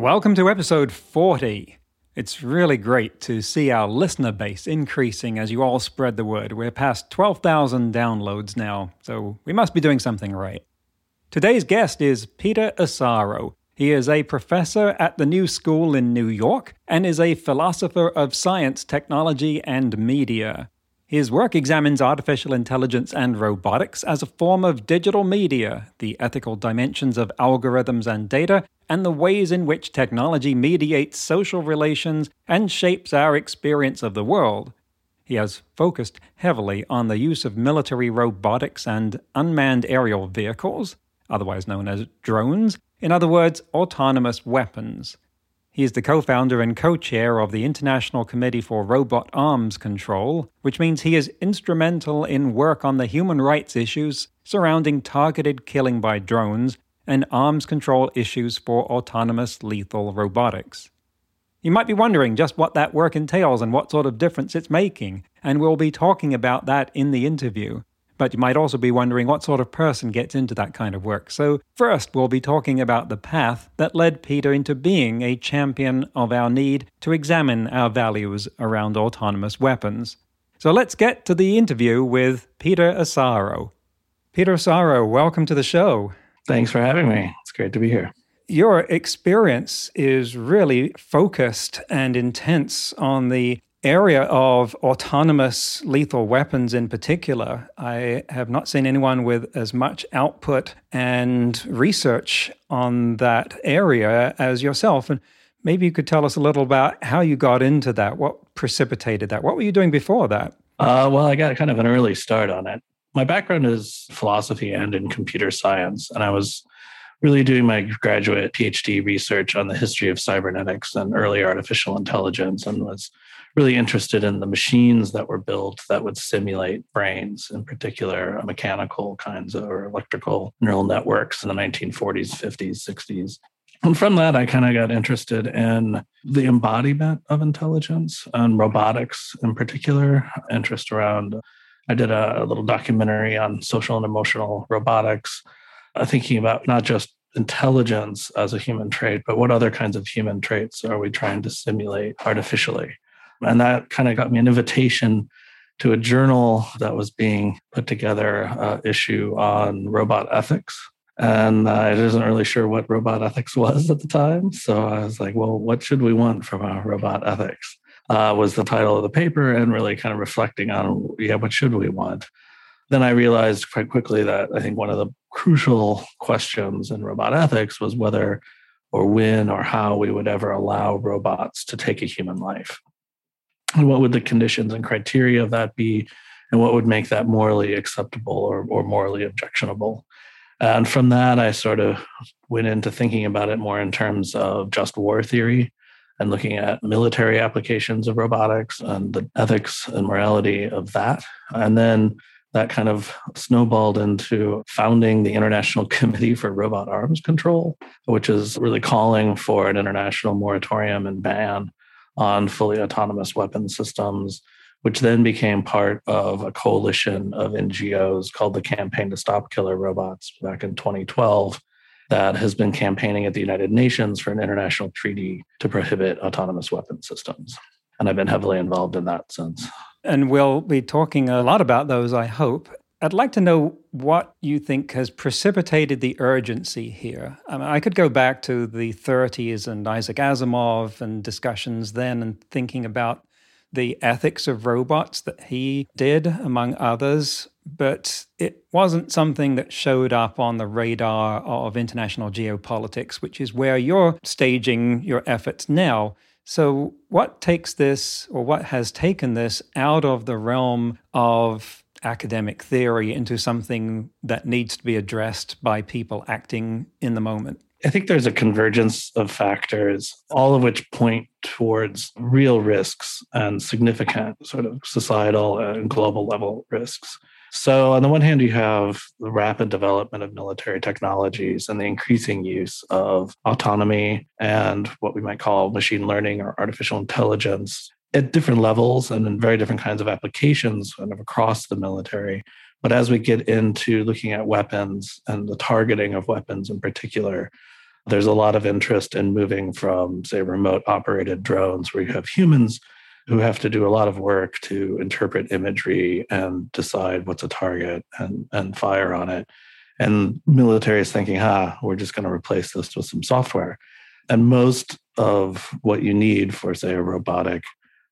Welcome to episode 40. It's really great to see our listener base increasing as you all spread the word. We're past 12,000 downloads now, so we must be doing something right. Today's guest is Peter Asaro. He is a professor at the New School in New York and is a philosopher of science, technology, and media. His work examines artificial intelligence and robotics as a form of digital media, the ethical dimensions of algorithms and data, and the ways in which technology mediates social relations and shapes our experience of the world. He has focused heavily on the use of military robotics and unmanned aerial vehicles, otherwise known as drones, in other words, autonomous weapons. He is the co founder and co chair of the International Committee for Robot Arms Control, which means he is instrumental in work on the human rights issues surrounding targeted killing by drones and arms control issues for autonomous lethal robotics. You might be wondering just what that work entails and what sort of difference it's making, and we'll be talking about that in the interview. But you might also be wondering what sort of person gets into that kind of work. So, first, we'll be talking about the path that led Peter into being a champion of our need to examine our values around autonomous weapons. So, let's get to the interview with Peter Asaro. Peter Asaro, welcome to the show. Thanks for having me. It's great to be here your experience is really focused and intense on the area of autonomous lethal weapons in particular, I have not seen anyone with as much output and research on that area as yourself. And maybe you could tell us a little about how you got into that, what precipitated that. What were you doing before that? Uh, well, I got kind of an early start on it. My background is philosophy and in computer science, and I was really doing my graduate PhD research on the history of cybernetics and early artificial intelligence and was really interested in the machines that were built that would simulate brains, in particular mechanical kinds of, or electrical neural networks in the 1940s, 50s, 60s. And from that, I kind of got interested in the embodiment of intelligence and robotics in particular, interest around. I did a, a little documentary on social and emotional robotics, uh, thinking about not just intelligence as a human trait, but what other kinds of human traits are we trying to simulate artificially? And that kind of got me an invitation to a journal that was being put together, uh, issue on robot ethics. And I wasn't really sure what robot ethics was at the time. So I was like, well, what should we want from our robot ethics? Uh, was the title of the paper and really kind of reflecting on, yeah, what should we want? Then I realized quite quickly that I think one of the crucial questions in robot ethics was whether or when or how we would ever allow robots to take a human life and what would the conditions and criteria of that be? And what would make that morally acceptable or, or morally objectionable? And from that i sort of went into thinking about it more in terms of just war theory and looking at military applications of robotics and the ethics and morality of that. And then that kind of snowballed into founding the International Committee for Robot Arms Control, which is really calling for an international moratorium and ban on fully autonomous weapon systems, which then became part of a coalition of NGOs called the Campaign to Stop Killer Robots back in 2012 that has been campaigning at the United Nations for an international treaty to prohibit autonomous weapon systems. And I've been heavily involved in that since. And we'll be talking a lot about those, I hope. I'd like to know what you think has precipitated the urgency here. I, mean, I could go back to the 30s and Isaac Asimov and discussions then and thinking about the ethics of robots that he did, among others, but it wasn't something that showed up on the radar of international geopolitics, which is where you're staging your efforts now. So, what takes this, or what has taken this out of the realm of academic theory into something that needs to be addressed by people acting in the moment? I think there's a convergence of factors, all of which point towards real risks and significant sort of societal and global level risks. So, on the one hand, you have the rapid development of military technologies and the increasing use of autonomy and what we might call machine learning or artificial intelligence at different levels and in very different kinds of applications kind of across the military. But as we get into looking at weapons and the targeting of weapons in particular, there's a lot of interest in moving from, say, remote operated drones where you have humans who have to do a lot of work to interpret imagery and decide what's a target and, and fire on it. And military is thinking, ah, we're just going to replace this with some software. And most of what you need for, say, a robotic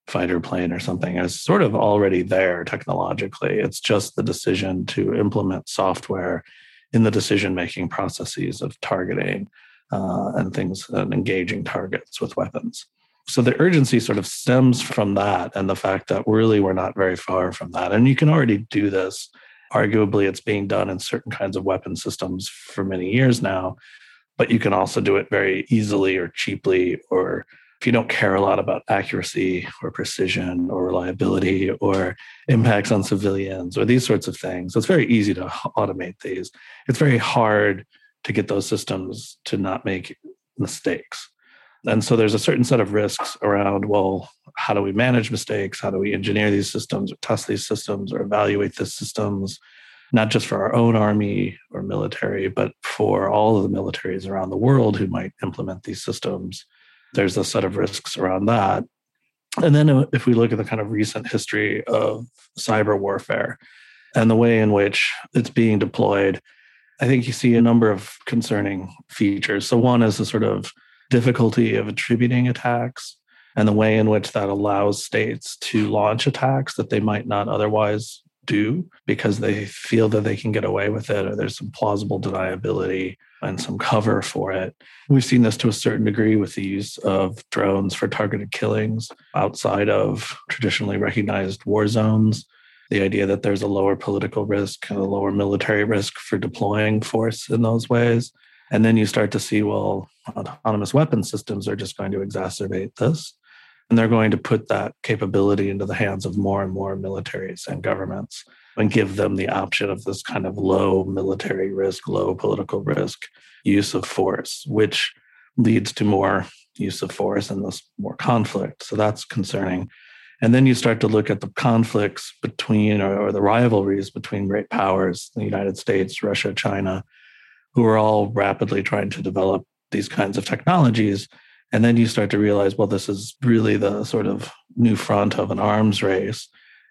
fighter plane or something is sort of already there technologically. It's just the decision to implement software in the decision making processes of targeting uh, and things and engaging targets with weapons. So the urgency sort of stems from that and the fact that really we're not very far from that. And you can already do this. Arguably, it's being done in certain kinds of weapon systems for many years now, but you can also do it very easily or cheaply or if you don't care a lot about accuracy or precision or reliability or impacts on civilians or these sorts of things, it's very easy to automate these. It's very hard to get those systems to not make mistakes. And so there's a certain set of risks around, well, how do we manage mistakes? How do we engineer these systems or test these systems or evaluate the systems, not just for our own army or military, but for all of the militaries around the world who might implement these systems? There's a set of risks around that. And then uh, if we look at the kind of recent history of cyber warfare and the way in which it's being deployed, I think you see a number of concerning features. So, one is the sort of difficulty of attributing attacks and the way in which that allows states to launch attacks that they might not otherwise do because they feel that they can get away with it or there's some plausible deniability and some cover for it. We've seen this to a certain degree with the use of drones for targeted killings outside of traditionally recognized war zones the idea that there's a lower political risk and a lower military risk for deploying force in those ways. And then you start to see, well, autonomous weapon systems are just going to exacerbate this. And they're going to put that capability into the hands of more and more militaries and governments and give them the option of this kind of low military risk, low political risk use of force, which leads to more use of force and thus more conflict. So that's concerning. And then you start to look at the conflicts between or, or, the rivalries between great powers, the United States, Russia, China, who are all rapidly trying to develop these kinds of technologies. And then you start to realize, well, this is really the sort of new front of an arms race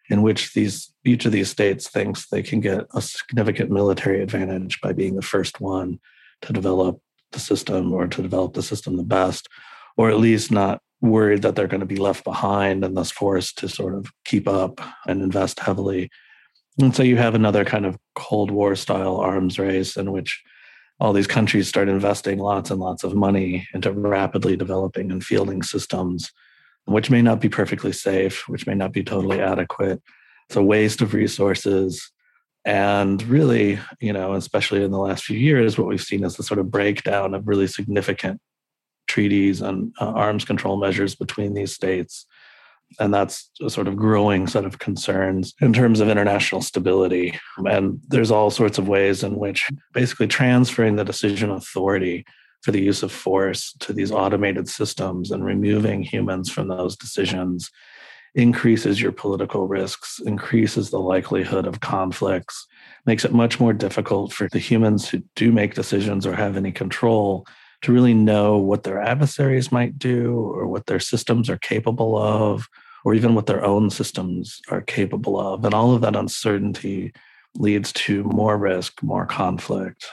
in which these each of these states thinks they can get a significant military advantage by being the first one to develop the system or to develop the system the best, or at least not worried that they're going to be left behind and thus forced to sort of keep up and invest heavily. And so you have another kind of Cold War style arms race in which all these countries start investing lots and lots of money into rapidly developing and fielding systems, which may not be perfectly safe, which may not be totally adequate. It's a waste of resources. And really, you know, especially in the last few years, what we've seen is the sort of breakdown of really significant treaties and uh, arms control measures between these states. And that's a sort of growing set of concerns in terms of international stability. And there's all sorts of ways in which basically transferring the decision authority for the use of force to these automated systems and removing humans from those decisions increases your political risks, increases the likelihood of conflicts, makes it much more difficult for the humans who do make decisions or have any control to really know what their adversaries might do or what their systems are capable of or even what their own systems are capable of. And all of that uncertainty leads to more risk more conflict.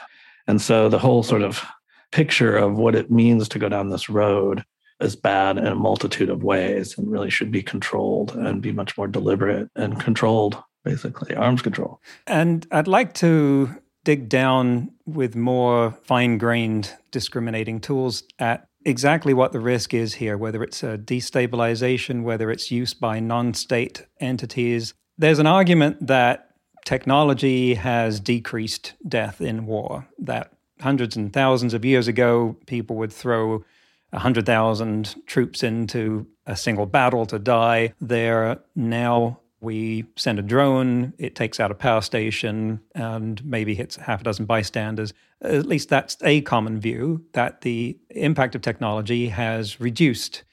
And so the whole sort of picture of what it means to go down this road is bad in a multitude of ways and really should be controlled and be much more deliberate and controlled basically. Arms control. And i'd like to dig down with more fine grained discriminating tools at exactly what the risk is here, whether it's a destabilization, whether it's use by non state entities. There's an argument that technology has decreased death in war, that hundreds and thousands of years ago, people would throw 100,000 troops into a single battle to die there. Now we send a drone, it takes out a power station and maybe hits half a dozen bystanders. At least that's a common view that the impact of technology has reduced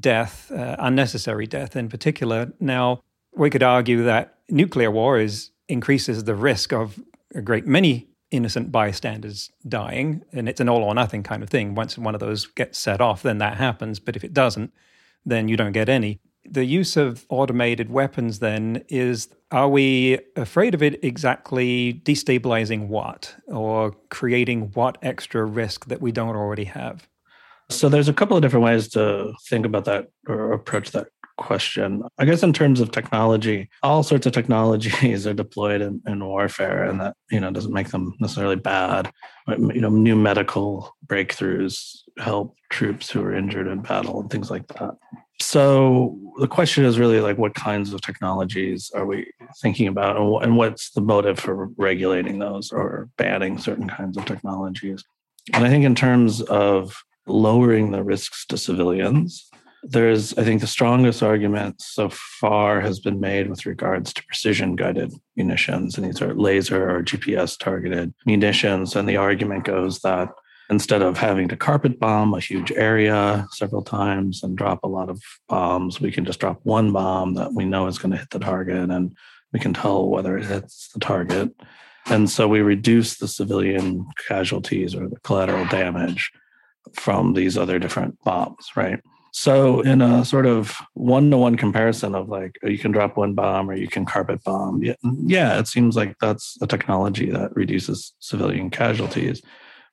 death, uh, unnecessary death in particular. Now, we could argue that nuclear war is increases the risk of a great many innocent bystanders dying, and it's an all or nothing kind of thing. Once one of those gets set off, then that happens. But if it doesn't, then you don't get any. The use of automated weapons then is are we afraid of it exactly destabilizing what or creating what extra risk that we don't already have? So there's a couple of different ways to think about that or approach that question. I guess in terms of technology, all sorts of technologies are deployed in, in warfare, and that you know doesn't make them necessarily bad. But, you know, new medical breakthroughs help troops who are injured in battle and things like that. So the question is really like, what kinds of technologies are we thinking about, and what's the motive for regulating those or banning certain kinds of technologies? And I think in terms of lowering the risks to civilians, there's, I think, the strongest argument so far has been made with regards to precision guided munitions. And these are laser or GPS targeted munitions. And the argument goes that instead of having to carpet bomb a huge area several times and drop a lot of bombs, we can just drop one bomb that we know is going to hit the target and we can tell whether it hits the target. And so we reduce the civilian casualties or the collateral damage from these other different bombs, right? So, in a sort of one to one comparison of like, you can drop one bomb or you can carpet bomb, yeah, yeah, it seems like that's a technology that reduces civilian casualties.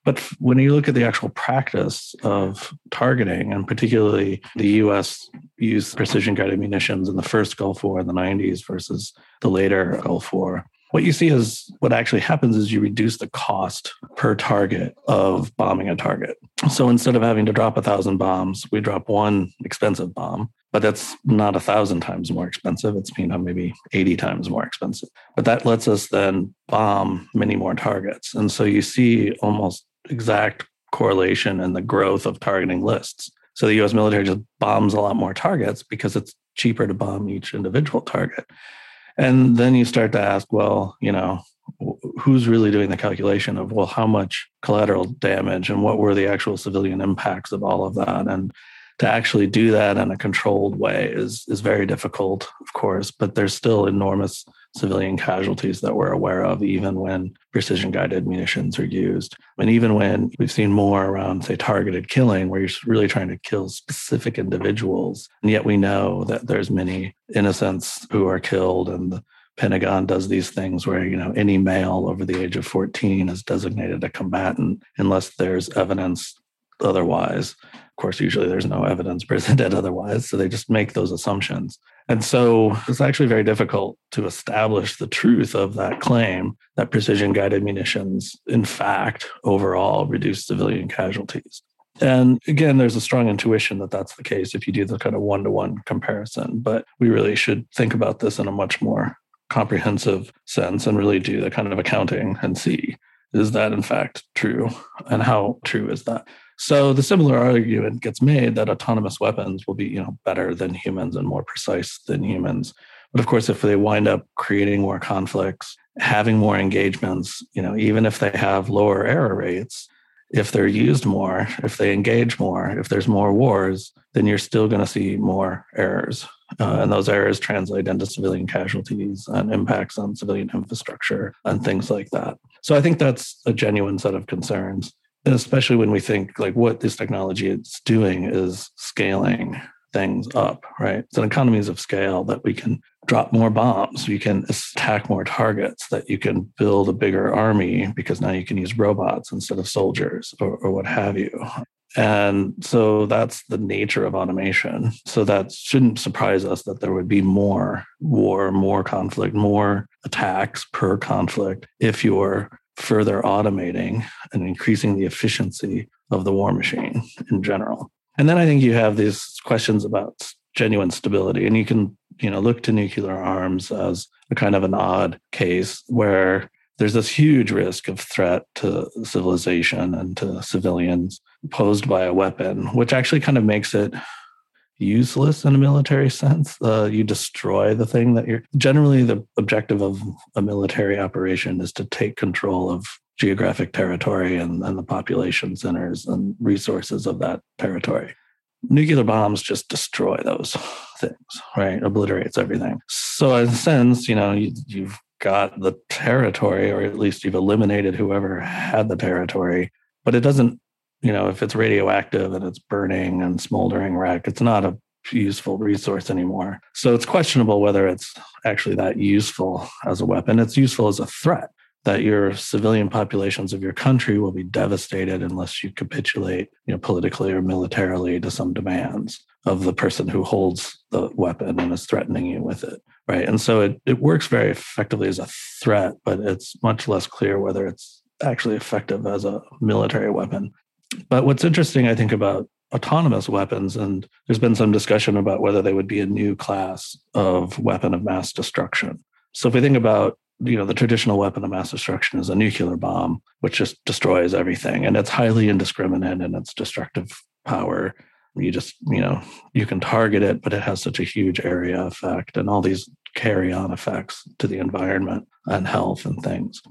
But when you look at the actual practice of targeting, and particularly the US used precision guided munitions in the first Gulf War in the 90s versus the later Gulf War, what you see is what actually happens is you reduce the cost per target of bombing a target. So instead of having to drop a thousand bombs, we drop one expensive bomb, but that's not a thousand times more expensive. It's you know maybe 80 times more expensive. But that lets us then bomb many more targets. And so you see almost exact correlation in the growth of targeting lists. So the US military just bombs a lot more targets because it's cheaper to bomb each individual target. And then you start to ask, well, you know, who's really doing the calculation of, well, how much collateral damage and what were the actual civilian impacts of all of that? And to actually do that in a controlled way is is very difficult, of course, but there's still enormous civilian casualties that we're aware of, even when precision guided munitions are used. And even when we've seen more around, say, targeted killing, where you're really trying to kill specific individuals. And yet we know that there's many innocents who are killed and the Pentagon does these things where, you know, any male over the age of 14 is designated a combatant unless there's evidence otherwise. Of course, usually there's no evidence presented otherwise. So they just make those assumptions. And so it's actually very difficult to establish the truth of that claim that precision guided munitions, in fact, overall reduce civilian casualties. And again, there's a strong intuition that that's the case if you do the kind of one to one comparison. But we really should think about this in a much more comprehensive sense and really do the kind of accounting and see is that in fact true? And how true is that? So the similar argument gets made that autonomous weapons will be, you know, better than humans and more precise than humans. But of course, if they wind up creating more conflicts, having more engagements, you know, even if they have lower error rates, if they're used more, if they engage more, if there's more wars, then you're still going to see more errors. Uh, and those errors translate into civilian casualties and impacts on civilian infrastructure and things like that. So I think that's a genuine set of concerns especially when we think like what this technology is doing is scaling things up, right? It's an economies of scale that we can drop more bombs, you can attack more targets, that you can build a bigger army because now you can use robots instead of soldiers or, or what have you. And so that's the nature of automation. So that shouldn't surprise us that there would be more war, more conflict, more attacks per conflict if you're further automating and increasing the efficiency of the war machine in general. And then I think you have these questions about genuine stability. And you can, you know, look to nuclear arms as a kind of an odd case where there's this huge risk of threat to civilization and to civilians posed by a weapon, which actually kind of makes it useless in a military sense. Uh, you destroy the thing that you're generally the objective of a military operation is to take control of geographic territory and, and the population centers and resources of that territory. Nuclear bombs just destroy those things, right? Obliterates everything. So in a sense, you know, you, you've got the territory, or at least you've eliminated whoever had the territory, but it doesn't you know, if it's radioactive and it's burning and smoldering wreck, it's not a useful resource anymore. So it's questionable whether it's actually that useful as a weapon. It's useful as a threat that your civilian populations of your country will be devastated unless you capitulate, you know, politically or militarily to some demands of the person who holds the weapon and is threatening you with it. Right. And so it, it works very effectively as a threat, but it's much less clear whether it's actually effective as a military weapon. But what's interesting, I think, about autonomous weapons, and there's been some discussion about whether they would be a new class of weapon of mass destruction. So if we think about you know the traditional weapon of mass destruction is a nuclear bomb which just destroys everything and it's highly indiscriminate in its destructive power you just you know you can target it but it has such a huge area effect and all these carry on effects to the environment and health and things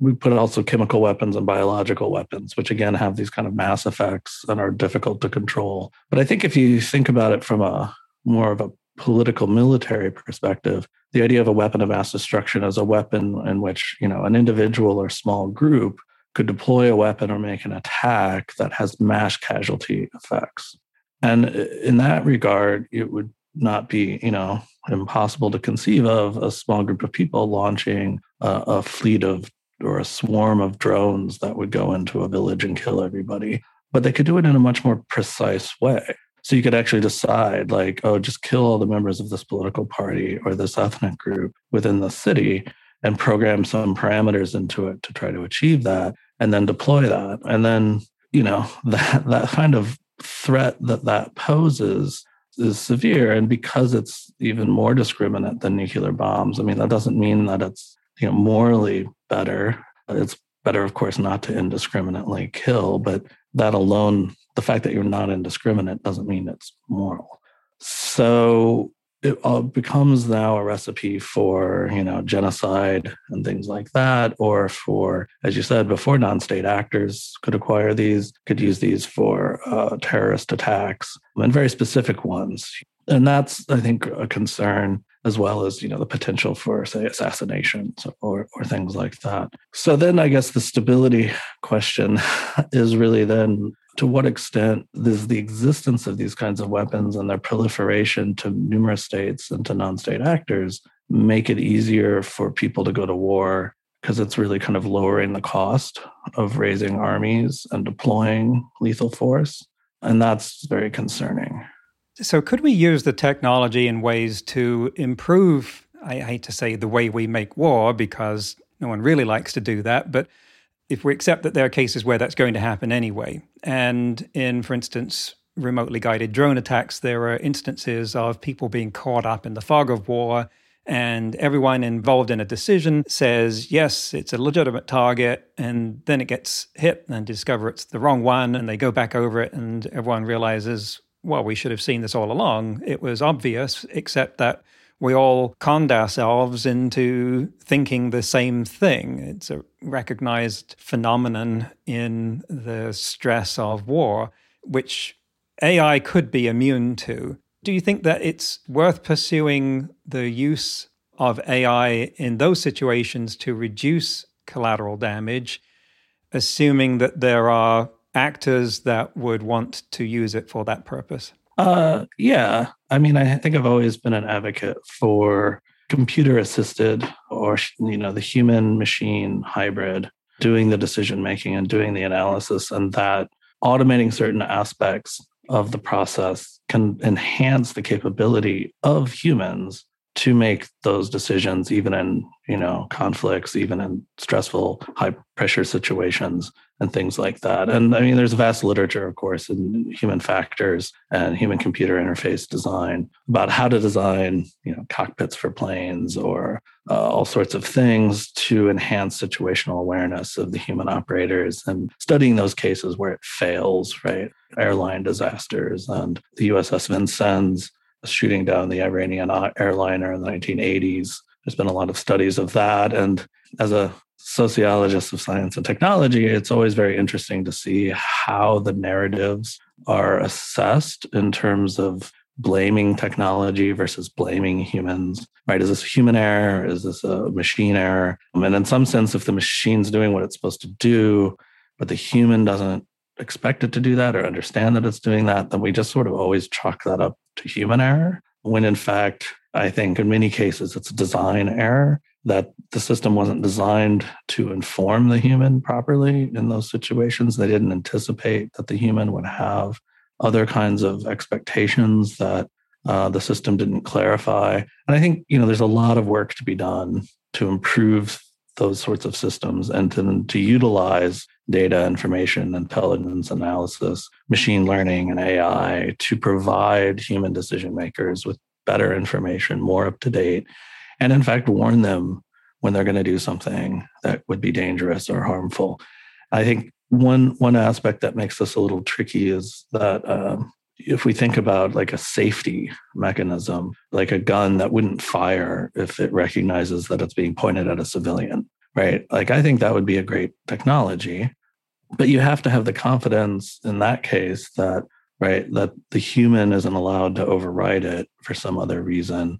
we put also chemical weapons and biological weapons, which again have these kind of mass effects and are difficult to control. But I think if you think about it from a more of a political military perspective, the idea of a weapon of mass destruction as a weapon in which, you know, an individual or small group could deploy a weapon or make an attack that has mass casualty effects. And in that regard, it would not be, you know, impossible to conceive of a small group of people launching a, a fleet of or a swarm of drones that would go into a village and kill everybody. But they could do it in a much more precise way. So you could actually decide, like, oh, just kill all the members of this political party or this ethnic group within the city and program some parameters into it to try to achieve that and then deploy that. And then, you know, that, that kind of threat that that poses is severe. And because it's even more discriminate than nuclear bombs, I mean, that doesn't mean that it's you know morally better. It's better, of course, not to indiscriminately kill, but that alone, the fact that you're not indiscriminate doesn't mean it's moral. So it all becomes now a recipe for you know genocide and things like that or for as you said before non-state actors could acquire these could use these for uh, terrorist attacks and very specific ones and that's i think a concern as well as you know the potential for say assassinations or or things like that. So then i guess the stability question is really then to what extent does the existence of these kinds of weapons and their proliferation to numerous states and to non-state actors make it easier for people to go to war? Because it's really kind of lowering the cost of raising armies and deploying lethal force. And that's very concerning so, could we use the technology in ways to improve? I hate to say the way we make war because no one really likes to do that, but if we accept that there are cases where that's going to happen anyway, and in, for instance, remotely guided drone attacks, there are instances of people being caught up in the fog of war, and everyone involved in a decision says, yes, it's a legitimate target, and then it gets hit and discover it's the wrong one, and they go back over it, and everyone realizes, well, we should have seen this all along. It was obvious, except that we all conned ourselves into thinking the same thing. It's a recognized phenomenon in the stress of war, which AI could be immune to. Do you think that it's worth pursuing the use of AI in those situations to reduce collateral damage, assuming that there are actors that would want to use it for that purpose? Uh, yeah. I mean, I think I've always been an advocate for computer assisted or, you know, the human machine hybrid doing the decision making and doing the analysis, and that automating certain aspects of the process can enhance the capability of humans to make those decisions even in you know conflicts even in stressful high pressure situations and things like that. And I mean, there's vast literature, of course, in human factors and human computer interface design about how to design, you know, cockpits for planes or uh, all sorts of things to enhance situational awareness of the human operators and studying those cases where it fails, right? Airline disasters and the USS Vincennes shooting down the Iranian airliner in the 1980s. There's been a lot of studies of that. And as a sociologist of science and technology, it's always very interesting to see how the narratives are assessed in terms of blaming technology versus blaming humans, right? Is this human error? Is this a machine error? Um, and in some sense, if the machine's doing what it's supposed to do, but the human doesn't expect it to do that or understand that it's doing that, then we just sort of always chalk that up to human error. When in fact, I think in many cases it's a design error that the system wasn't designed to inform the human properly in those situations. They didn't anticipate that the human would have other kinds of expectations that uh, the system didn't clarify. And I think you know there's a lot of work to be done to improve those sorts of systems and to, to utilize data, information, intelligence analysis, machine learning, and AI to provide human decision makers with better information, more up to date, and in fact warn them when they're going to do something that would be dangerous or harmful. I think one one aspect that makes this a little tricky is that um, if we think about like a safety mechanism, like a gun that wouldn't fire if it recognizes that it's being pointed at a civilian, right? Like I think that would be a great technology, but you have to have the confidence in that case that right that the human isn't allowed to override it for some other reason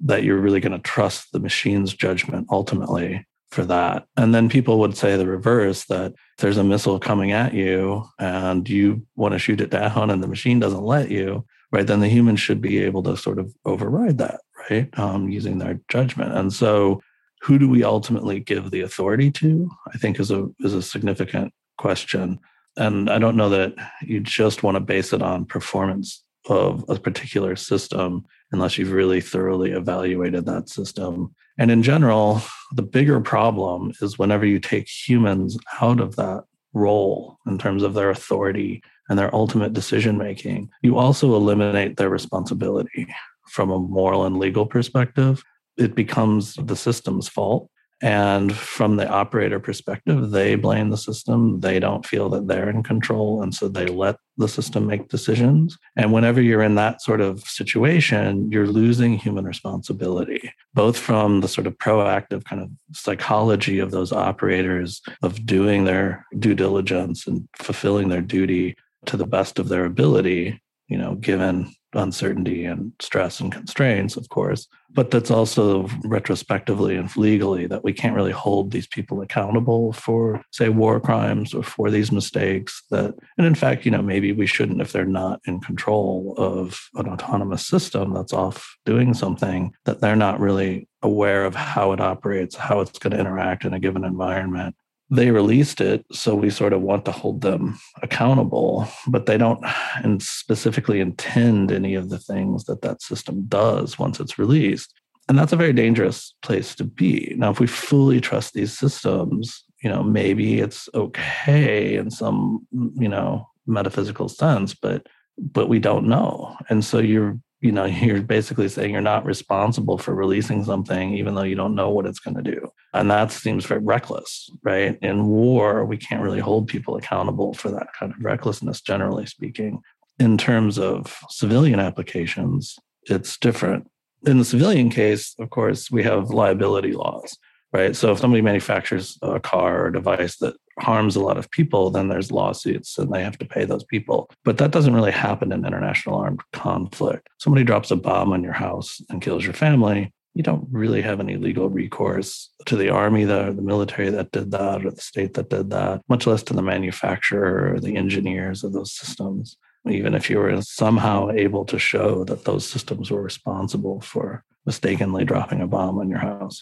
that you're really going to trust the machine's judgment ultimately for that. And then people would say the reverse that there's a missile coming at you and you want to shoot it down and the machine doesn't let you, right? Then the human should be able to sort of override that, right? Um, using their judgment. And so who do we ultimately give the authority to? I think is a is a significant question. And I don't know that you just want to base it on performance of a particular system unless you've really thoroughly evaluated that system. And in general, the bigger problem is whenever you take humans out of that role in terms of their authority and their ultimate decision making, you also eliminate their responsibility from a moral and legal perspective. It becomes the system's fault and from the operator perspective, they blame the system. They don't feel that they're in control. And so they let the system make decisions. And whenever you're in that sort of situation, you're losing human responsibility, both from the sort of proactive kind of psychology of those operators of doing their due diligence and fulfilling their duty to the best of their ability, you know, given uncertainty and stress and constraints, of course. But that's also retrospectively and legally that we can't really hold these people accountable for, say, war crimes or for these mistakes. That, and in fact, you know, maybe we shouldn't if they're not in control of an autonomous system that's off doing something that they're not really aware of how it operates, how it's going to interact in a given environment they released it so we sort of want to hold them accountable but they don't and specifically intend any of the things that that system does once it's released. And that's a very dangerous place to be. Now if we fully trust these systems you know maybe it's okay in some you know metaphysical sense but but we don't know. And so you're you know you're basically saying you're not responsible for releasing something even though you don't know what it's going to do. And that seems very reckless right? In war we can't really hold people accountable for that kind of recklessness generally speaking. In terms of civilian applications it's different. In the civilian case of course we have liability laws right so if somebody manufactures a car or device that harms a lot of people, then there's lawsuits and they have to pay those people. But that doesn't really happen in international armed conflict. Somebody drops a bomb on your house and kills your family. You don't really have any legal recourse to the army, the, the military that did that, or the state that did that, much less to the manufacturer or the engineers of those systems. Even if you were somehow able to show that those systems were responsible for mistakenly dropping a bomb on your house.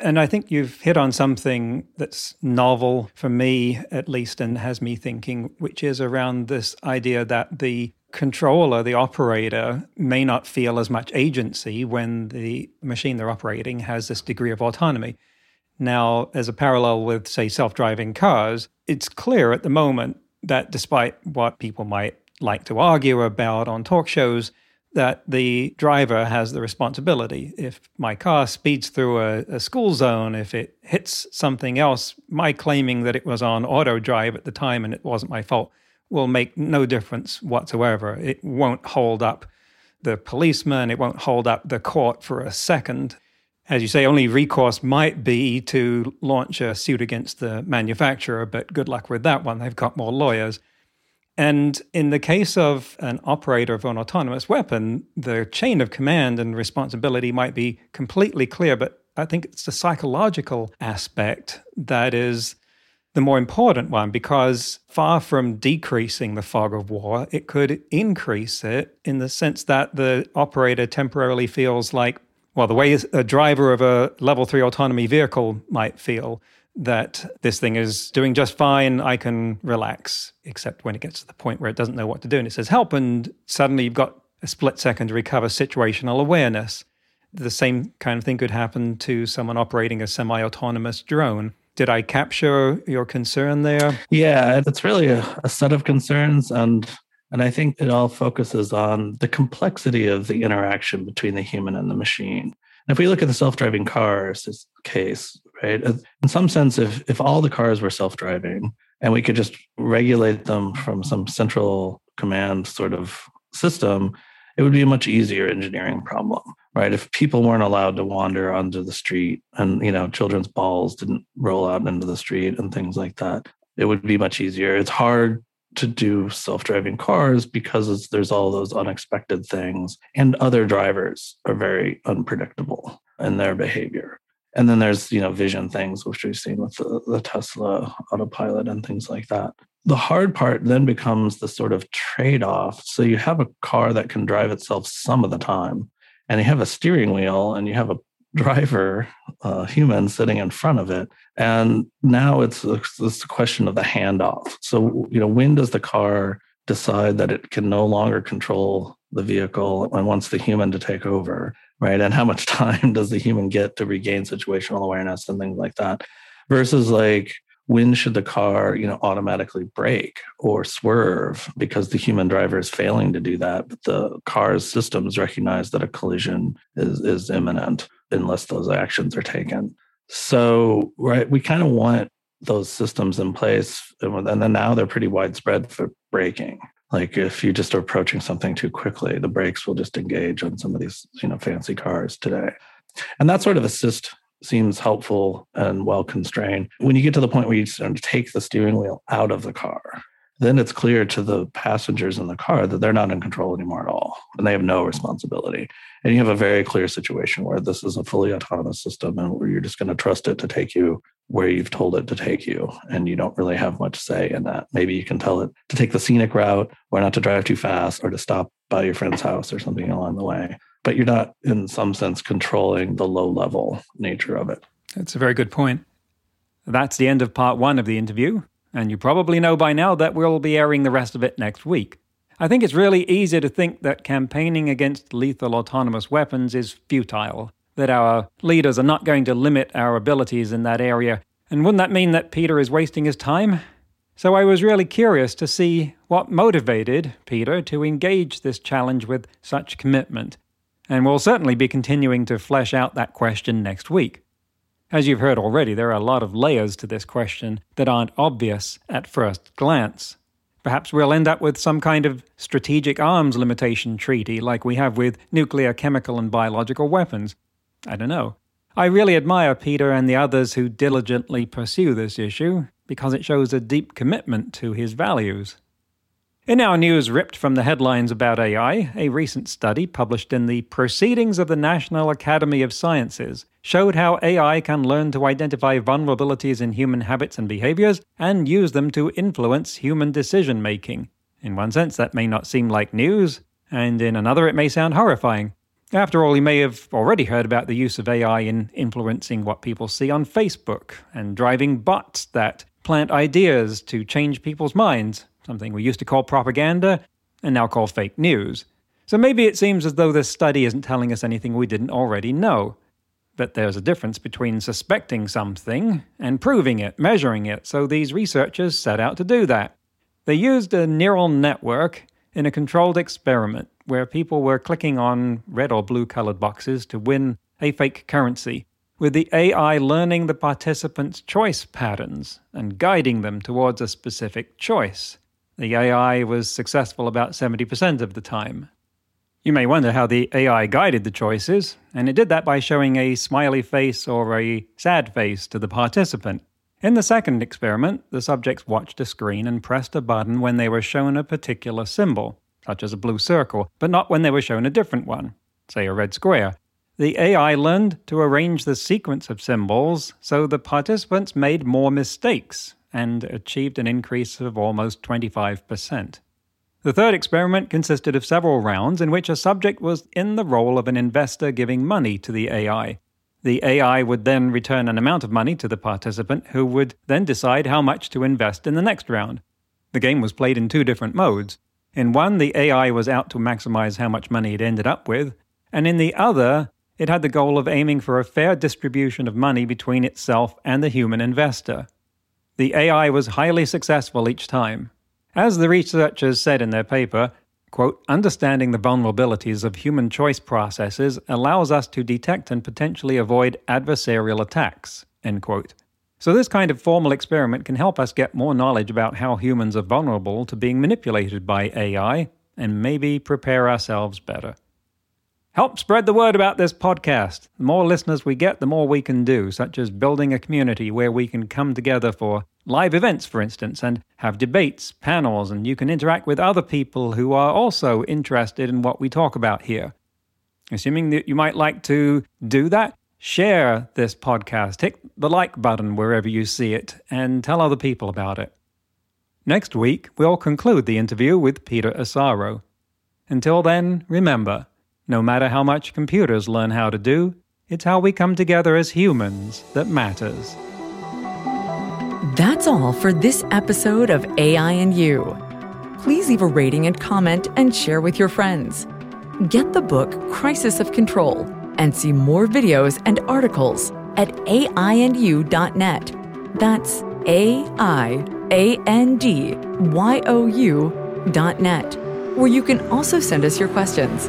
And I think you've hit on something that's novel for me, at least, and has me thinking, which is around this idea that the controller, the operator, may not feel as much agency when the machine they're operating has this degree of autonomy. Now, as a parallel with, say, self driving cars, it's clear at the moment that despite what people might like to argue about on talk shows, that the driver has the responsibility. If my car speeds through a, a, school zone, if it hits something else, my claiming that it was on auto drive at the time and it wasn't my fault will make no difference whatsoever. It won't hold up the policeman, it won't hold up the court for a second. As you say, only recourse might be to launch a suit against the manufacturer, but good luck with that one. They've got more lawyers. And in the case of an operator of an autonomous weapon, the chain of command and responsibility might be completely clear, but I think it's the psychological aspect that is the more important one because far from decreasing the fog of war, it could increase it in the sense that the operator temporarily feels like, well, the way a driver of a level three autonomy vehicle might feel that this thing is doing just fine. I can relax, except when it gets to the point where it doesn't know what to do and it says help, and suddenly you've got a split second to recover situational awareness. The same kind of thing could happen to someone operating a semi autonomous drone. Did I capture your concern there? Yeah, it's really a, a set of concerns and and I think it all focuses on the complexity of the interaction between the human and the machine. If we look at the self-driving cars case, right? Uh, in some sense, if if all the cars were self-driving and we could just regulate them from some central command sort of system, it would be a much easier engineering problem, right? If people weren't allowed to wander onto the street and you know children's balls didn't roll out into the street and things like that, it would be much easier. It's hard to do self-driving cars because there's all those unexpected things and other drivers are very unpredictable in their behavior and then there's you know vision things which we've seen with the, the tesla autopilot and things like that. The hard part then becomes the sort of trade-off. So you have a car that can drive itself some of the time and you have a steering wheel and you have a driver human sitting in front of it. And now it's, it's a question of the handoff. So you know when does the car decide that it can no longer control the vehicle and wants the human to take over right? And how much time does the human get to regain situational awareness and things like that? Versus like, when should the car, you know, automatically brake or swerve because the human driver is failing to do that, but the car's systems recognize that a collision is is imminent unless those actions are taken. So, right, we kind of want those systems in place, and then now they're pretty widespread for braking, like if you just are approaching something too quickly, the brakes will just engage on some of these, you know, fancy cars today. And that sort of assist seems helpful and well constrained. When you get to the point where you start to take the steering wheel out of the car, then it's clear to the passengers in the car that they're not in control anymore at all and they have no responsibility. And you have a very clear situation where this is a fully autonomous system and where you're just going to trust it to take you where you've told it to take you. And you don't really have much say in that. Maybe you can tell it to take the scenic route or not to drive too fast or to stop by your friend's house or something along the way. But you're not, in some sense, controlling the low level nature of it. That's a very good point. That's the end of part one of the interview. And you probably know by now that we'll be airing the rest of it next week. I think it's really easy to think that campaigning against lethal autonomous weapons is futile, that our leaders are not going to limit our abilities in that area. And wouldn't that mean that Peter is wasting his time? So I was really curious to see what motivated Peter to engage this challenge with such commitment. And we'll certainly be continuing to flesh out that question next week. As you've heard already, there are a lot of layers to this question that aren't obvious at first glance. Perhaps we'll end up with some kind of strategic arms limitation treaty like we have with nuclear, chemical, and biological weapons. I don't know. I really admire Peter and the others who diligently pursue this issue because it shows a deep commitment to his values. In our news ripped from the headlines about AI, a recent study published in the Proceedings of the National Academy of Sciences showed how AI can learn to identify vulnerabilities in human habits and behaviors and use them to influence human decision making. In one sense, that may not seem like news, and in another, it may sound horrifying. After all, you may have already heard about the use of AI in influencing what people see on Facebook and driving bots that plant ideas to change people's minds something we used to call propaganda and now call fake news. So maybe it seems as though this study isn't telling us anything we didn't already know. But there's a difference between suspecting something and proving it, measuring it, so these researchers set out to do that. They used a neural network in a controlled experiment where people were clicking on red or blue colored boxes to win a fake currency, with the AI learning the participants' choice patterns and guiding them towards a specific choice. The AI was successful about 70% of the time. You may wonder how the AI guided the choices, and it did that by showing a smiley face or a sad face to the participant. In the second experiment, the subjects watched a screen and pressed a button when they were shown a particular symbol, such as a blue circle, but not when they were shown a different one, say a red square. The AI learned to arrange the sequence of symbols so the participants made more mistakes and achieved an increase of almost 25%. The third experiment consisted of several rounds in which a subject was in the role of an investor giving money to the AI. The AI would then return an amount of money to the participant, who would then decide how much to invest in the next round. The game was played in two different modes. In one, the AI was out to maximize how much money it ended up with, and in the other, it had the goal of aiming for a fair distribution of money between itself and the human investor. The AI was highly successful each time. As the researchers said in their paper, quote, understanding the vulnerabilities of human choice processes allows us to detect and potentially avoid adversarial attacks, end quote. So, this kind of formal experiment can help us get more knowledge about how humans are vulnerable to being manipulated by AI and maybe prepare ourselves better. Help spread the word about this podcast. The more listeners we get, the more we can do, such as building a community where we can come together for live events, for instance, and have debates, panels, and you can interact with other people who are also interested in what we talk about here. Assuming that you might like to do that, share this podcast, hit the like button wherever you see it, and tell other people about it. Next week, we'll conclude the interview with Peter Asaro. Until then, remember, no matter how much computers learn how to do, it's how we come together as humans that matters. That's all for this episode of AI and You. Please leave a rating and comment and share with your friends. Get the book Crisis of Control and see more videos and articles at aiandyou.net. That's A I A N D Y O U.net, where you can also send us your questions.